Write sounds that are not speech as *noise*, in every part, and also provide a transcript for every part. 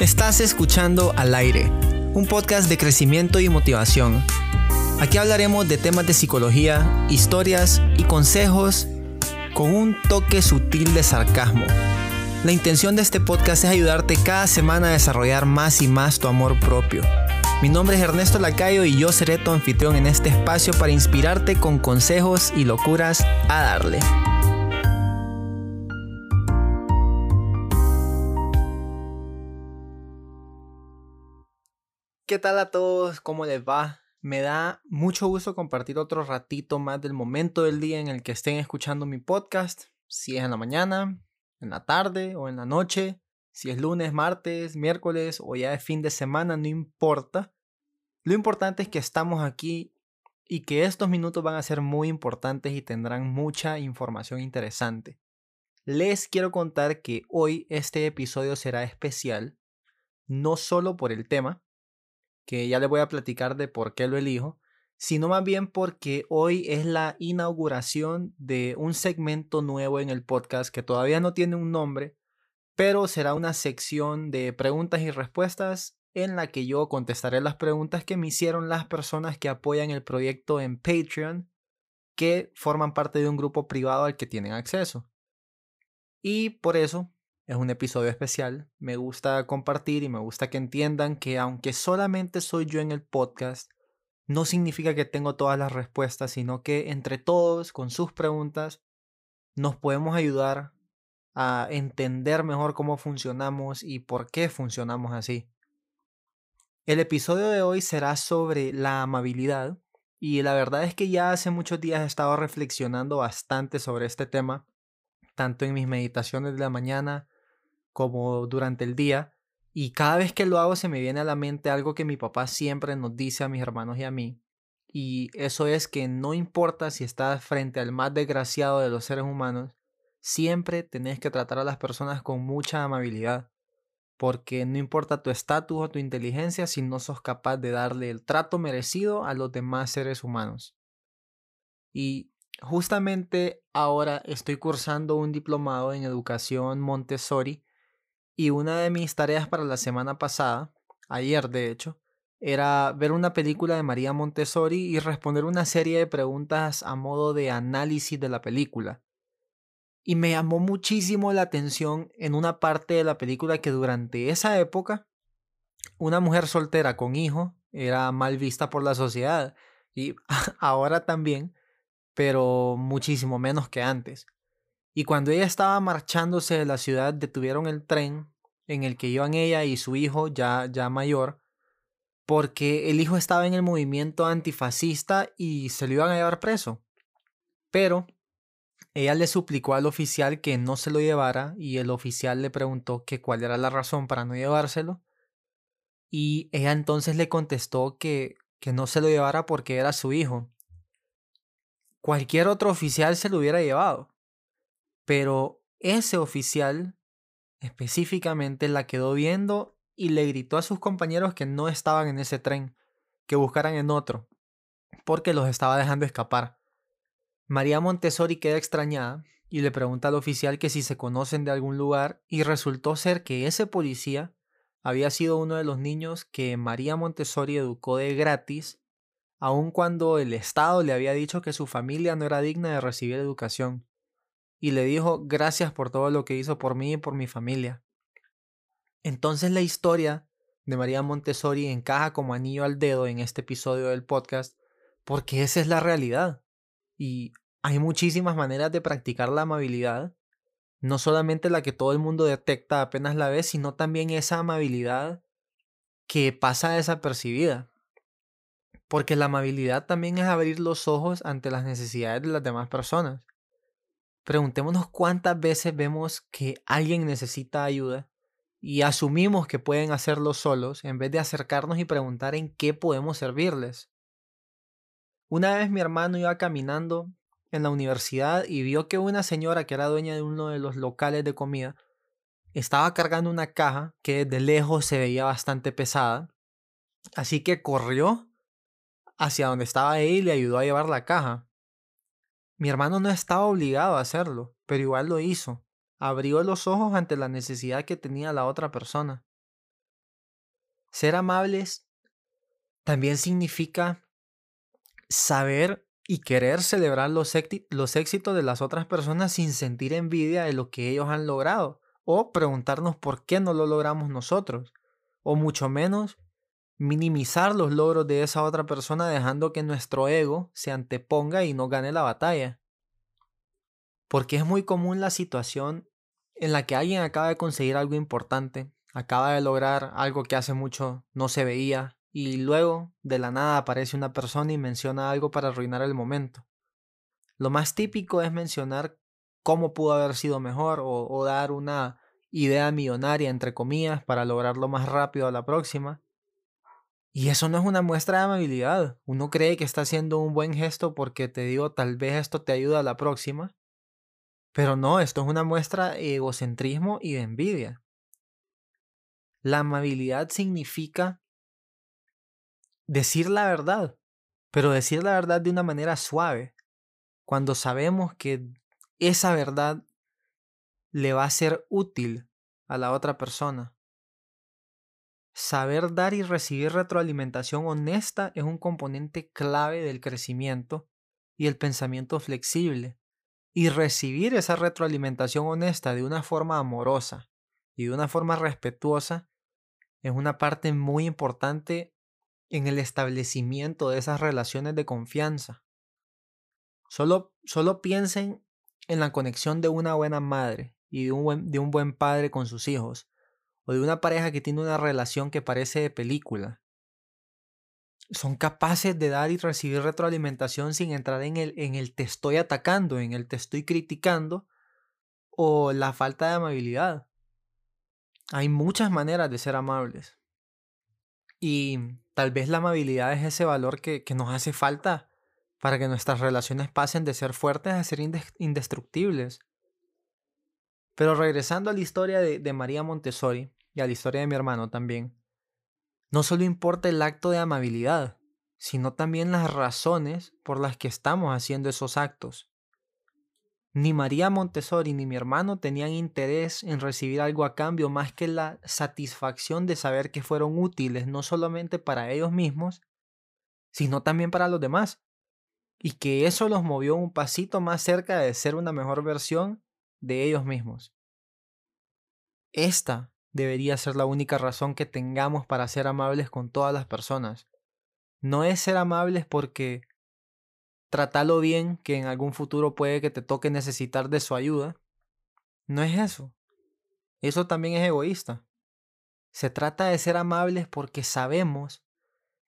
Estás escuchando Al aire, un podcast de crecimiento y motivación. Aquí hablaremos de temas de psicología, historias y consejos con un toque sutil de sarcasmo. La intención de este podcast es ayudarte cada semana a desarrollar más y más tu amor propio. Mi nombre es Ernesto Lacayo y yo seré tu anfitrión en este espacio para inspirarte con consejos y locuras a darle. ¿Qué tal a todos? ¿Cómo les va? Me da mucho gusto compartir otro ratito más del momento del día en el que estén escuchando mi podcast, si es en la mañana, en la tarde o en la noche, si es lunes, martes, miércoles o ya es fin de semana, no importa. Lo importante es que estamos aquí y que estos minutos van a ser muy importantes y tendrán mucha información interesante. Les quiero contar que hoy este episodio será especial, no solo por el tema, que ya les voy a platicar de por qué lo elijo, sino más bien porque hoy es la inauguración de un segmento nuevo en el podcast que todavía no tiene un nombre, pero será una sección de preguntas y respuestas en la que yo contestaré las preguntas que me hicieron las personas que apoyan el proyecto en Patreon, que forman parte de un grupo privado al que tienen acceso. Y por eso es un episodio especial. Me gusta compartir y me gusta que entiendan que aunque solamente soy yo en el podcast, no significa que tengo todas las respuestas, sino que entre todos, con sus preguntas, nos podemos ayudar a entender mejor cómo funcionamos y por qué funcionamos así. El episodio de hoy será sobre la amabilidad y la verdad es que ya hace muchos días he estado reflexionando bastante sobre este tema, tanto en mis meditaciones de la mañana como durante el día. Y cada vez que lo hago se me viene a la mente algo que mi papá siempre nos dice a mis hermanos y a mí. Y eso es que no importa si estás frente al más desgraciado de los seres humanos, siempre tenés que tratar a las personas con mucha amabilidad. Porque no importa tu estatus o tu inteligencia si no sos capaz de darle el trato merecido a los demás seres humanos. Y justamente ahora estoy cursando un diplomado en educación Montessori y una de mis tareas para la semana pasada, ayer de hecho, era ver una película de María Montessori y responder una serie de preguntas a modo de análisis de la película. Y me llamó muchísimo la atención en una parte de la película que durante esa época una mujer soltera con hijo era mal vista por la sociedad y *laughs* ahora también, pero muchísimo menos que antes. Y cuando ella estaba marchándose de la ciudad, detuvieron el tren en el que iban ella y su hijo ya, ya mayor, porque el hijo estaba en el movimiento antifascista y se lo iban a llevar preso. Pero ella le suplicó al oficial que no se lo llevara y el oficial le preguntó que cuál era la razón para no llevárselo. Y ella entonces le contestó que, que no se lo llevara porque era su hijo. Cualquier otro oficial se lo hubiera llevado. Pero ese oficial específicamente la quedó viendo y le gritó a sus compañeros que no estaban en ese tren, que buscaran en otro, porque los estaba dejando escapar. María Montessori queda extrañada y le pregunta al oficial que si se conocen de algún lugar y resultó ser que ese policía había sido uno de los niños que María Montessori educó de gratis, aun cuando el Estado le había dicho que su familia no era digna de recibir educación y le dijo gracias por todo lo que hizo por mí y por mi familia. Entonces la historia de María Montessori encaja como anillo al dedo en este episodio del podcast porque esa es la realidad. Y hay muchísimas maneras de practicar la amabilidad, no solamente la que todo el mundo detecta apenas la ve, sino también esa amabilidad que pasa desapercibida. Porque la amabilidad también es abrir los ojos ante las necesidades de las demás personas. Preguntémonos cuántas veces vemos que alguien necesita ayuda y asumimos que pueden hacerlo solos en vez de acercarnos y preguntar en qué podemos servirles. Una vez mi hermano iba caminando en la universidad y vio que una señora que era dueña de uno de los locales de comida estaba cargando una caja que de lejos se veía bastante pesada. Así que corrió hacia donde estaba ella y le ayudó a llevar la caja. Mi hermano no estaba obligado a hacerlo, pero igual lo hizo. Abrió los ojos ante la necesidad que tenía la otra persona. Ser amables también significa saber y querer celebrar los, éxitos de las otras personas sin sentir envidia de lo que ellos han logrado o preguntarnos por qué no lo logramos nosotros o mucho menos minimizar los logros de esa otra persona dejando que nuestro ego se anteponga y no gane la batalla. Porque es muy común la situación en la que alguien acaba de conseguir algo importante, acaba de lograr algo que hace mucho no se veía, y luego de la nada aparece una persona y menciona algo para arruinar el momento. Lo más típico es mencionar cómo pudo haber sido mejor o, dar una idea millonaria, entre comillas, para lograrlo más rápido a la próxima. Y eso no es una muestra de amabilidad. Uno cree que está haciendo un buen gesto porque te digo, tal vez esto te ayuda a la próxima. Pero no, esto es una muestra de egocentrismo y de envidia. La amabilidad significa decir la verdad, pero decir la verdad de una manera suave, cuando sabemos que esa verdad le va a ser útil a la otra persona. Saber dar y recibir retroalimentación honesta es un componente clave del crecimiento y el pensamiento flexible. Y recibir esa retroalimentación honesta de una forma amorosa y de una forma respetuosa es una parte muy importante en el establecimiento de esas relaciones de confianza. Solo, solo piensen en la conexión de una buena madre y de un, buen, de un buen padre con sus hijos, o de una pareja que tiene una relación que parece de película. Son capaces de dar y recibir retroalimentación sin entrar en el, en el te estoy atacando, en el te estoy criticando o la falta de amabilidad. Hay muchas maneras de ser amables. Y tal vez la amabilidad es ese valor que, que nos hace falta para que nuestras relaciones pasen de ser fuertes a ser indestructibles. Pero regresando a la historia de, María Montessori y a la historia de mi hermano también, no solo importa el acto de amabilidad, sino también las razones por las que estamos haciendo esos actos. Ni María Montessori ni mi hermano tenían interés en recibir algo a cambio más que la satisfacción de saber que fueron útiles no solamente para ellos mismos, sino también para los demás, y que eso los movió un pasito más cerca de ser una mejor versión de ellos mismos. Esta debería ser la única razón que tengamos para ser amables con todas las personas. No es ser amables porque tratalo bien, que en algún futuro puede que te toque necesitar de su ayuda. No es eso. Eso también es egoísta. Se trata de ser amables porque sabemos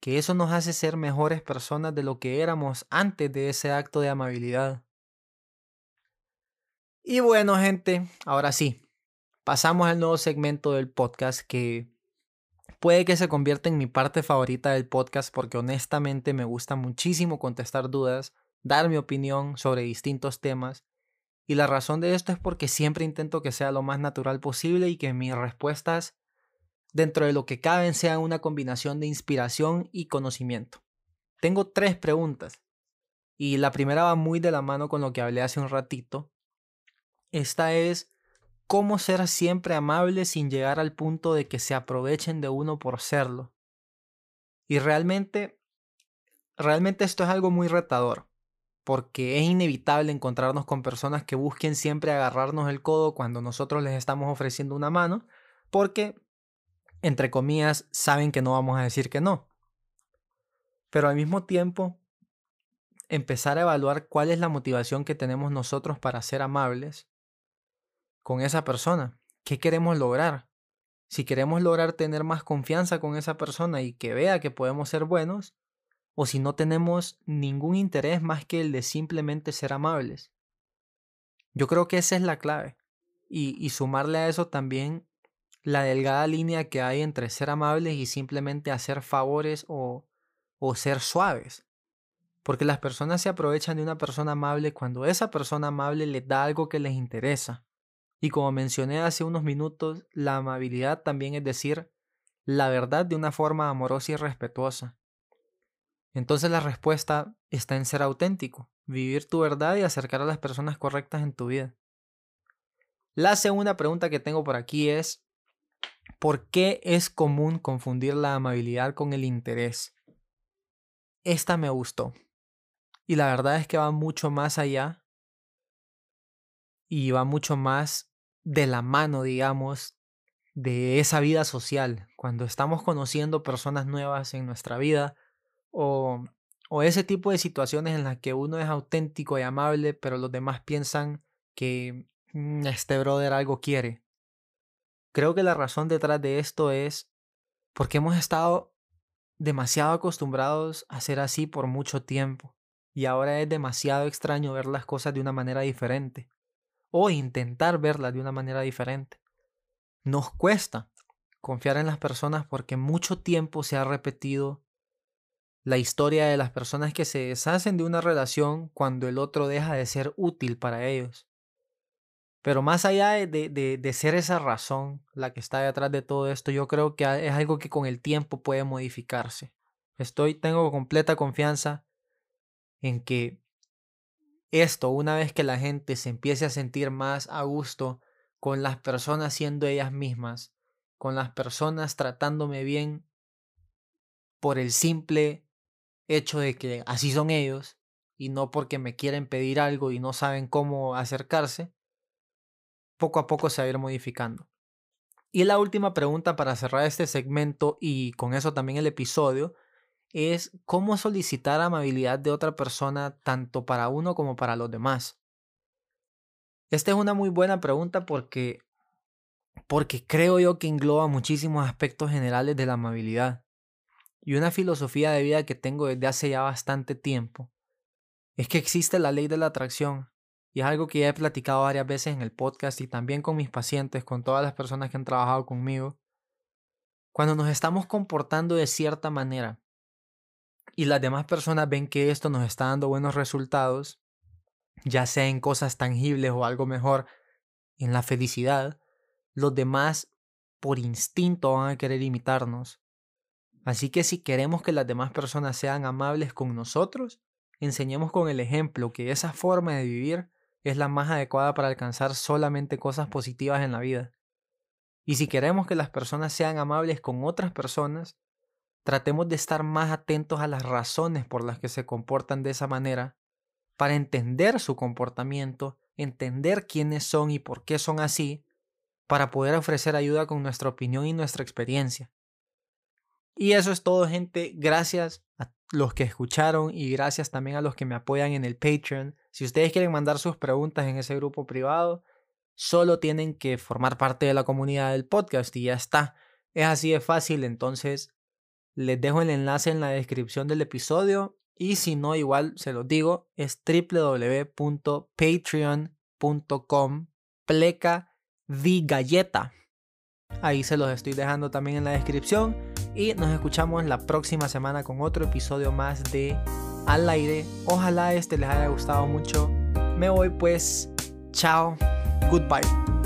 que eso nos hace ser mejores personas de lo que éramos antes de ese acto de amabilidad. Y bueno, gente, ahora sí, pasamos al nuevo segmento del podcast que puede que se convierta en mi parte favorita del podcast porque honestamente me gusta muchísimo contestar dudas, dar mi opinión sobre distintos temas. Y la razón de esto es porque siempre intento que sea lo más natural posible y que mis respuestas, dentro de lo que caben, sean una combinación de inspiración y conocimiento. Tengo tres preguntas. Y la primera va muy de la mano con lo que hablé hace un ratito, esta es cómo ser siempre amable sin llegar al punto de que se aprovechen de uno por serlo. Y realmente, realmente esto es algo muy retador, porque es inevitable encontrarnos con personas que busquen siempre agarrarnos el codo cuando nosotros les estamos ofreciendo una mano, porque, entre comillas, saben que no vamos a decir que no. Pero al mismo tiempo, empezar a evaluar cuál es la motivación que tenemos nosotros para ser amables con esa persona? ¿Qué queremos lograr? Si queremos lograr tener más confianza con esa persona y que vea que podemos ser buenos, o si no tenemos ningún interés más que el de simplemente ser amables. Yo creo que esa es la clave. Y, sumarle a eso también la delgada línea que hay entre ser amables y simplemente hacer favores o, o ser suaves. Porque las personas se aprovechan de una persona amable cuando esa persona amable les da algo que les interesa. Y como mencioné hace unos minutos, la amabilidad también es decir la verdad de una forma amorosa y respetuosa. Entonces la respuesta está en ser auténtico, vivir tu verdad y acercar a las personas correctas en tu vida. La segunda pregunta que tengo por aquí es, ¿Por qué es común confundir la amabilidad con el interés? Esta me gustó. Y la verdad es que va mucho más allá y va mucho más de la mano, digamos, de esa vida social. Cuando estamos conociendo personas nuevas en nuestra vida o, o ese tipo de situaciones en las que uno es auténtico y amable, pero los demás piensan que mm, este brother algo quiere. Creo que la razón detrás de esto es porque hemos estado demasiado acostumbrados a ser así por mucho tiempo y ahora es demasiado extraño ver las cosas de una manera diferente o intentar verlas de una manera diferente. Nos cuesta confiar en las personas porque mucho tiempo se ha repetido la historia de las personas que se deshacen de una relación cuando el otro deja de ser útil para ellos. Pero más allá de, de, ser esa razón la que está detrás de todo esto, yo creo que es algo que con el tiempo puede modificarse. Estoy, tengo completa confianza en que esto, una vez que la gente se empiece a sentir más a gusto con las personas siendo ellas mismas, con las personas tratándome bien por el simple hecho de que así son ellos y no porque me quieren pedir algo y no saben cómo acercarse, poco a poco se va a ir modificando. Y la última pregunta para cerrar este segmento y con eso también el episodio es cómo solicitar amabilidad de otra persona tanto para uno como para los demás. Esta es una muy buena pregunta porque porque creo yo que engloba muchísimos aspectos generales de la amabilidad. Y una filosofía de vida que tengo desde hace ya bastante tiempo es que existe la ley de la atracción y es algo que ya he platicado varias veces en el podcast y también con mis pacientes, con todas las personas que han trabajado conmigo. Cuando nos estamos comportando de cierta manera y las demás personas ven que esto nos está dando buenos resultados, ya sea en cosas tangibles o algo mejor, en la felicidad, los demás por instinto van a querer imitarnos. Así que si queremos que las demás personas sean amables con nosotros, enseñemos con el ejemplo que esa forma de vivir es la más adecuada para alcanzar solamente cosas positivas en la vida. Y si queremos que las personas sean amables con otras personas, tratemos de estar más atentos a las razones por las que se comportan de esa manera, para entender su comportamiento, entender quiénes son y por qué son así, para poder ofrecer ayuda con nuestra opinión y nuestra experiencia. Y eso es todo, gente. Gracias a los que escucharon y gracias también a los que me apoyan en el Patreon. Si ustedes quieren mandar sus preguntas en ese grupo privado, solo tienen que formar parte de la comunidad del podcast y ya está. Es así de fácil, entonces les dejo el enlace en la descripción del episodio y si no, igual se los digo, es www.patreon.com pleca galleta. Ahí se los estoy dejando también en la descripción y nos escuchamos la próxima semana con otro episodio más de Al aire. Ojalá este les haya gustado mucho. Me voy pues. Chao. Goodbye.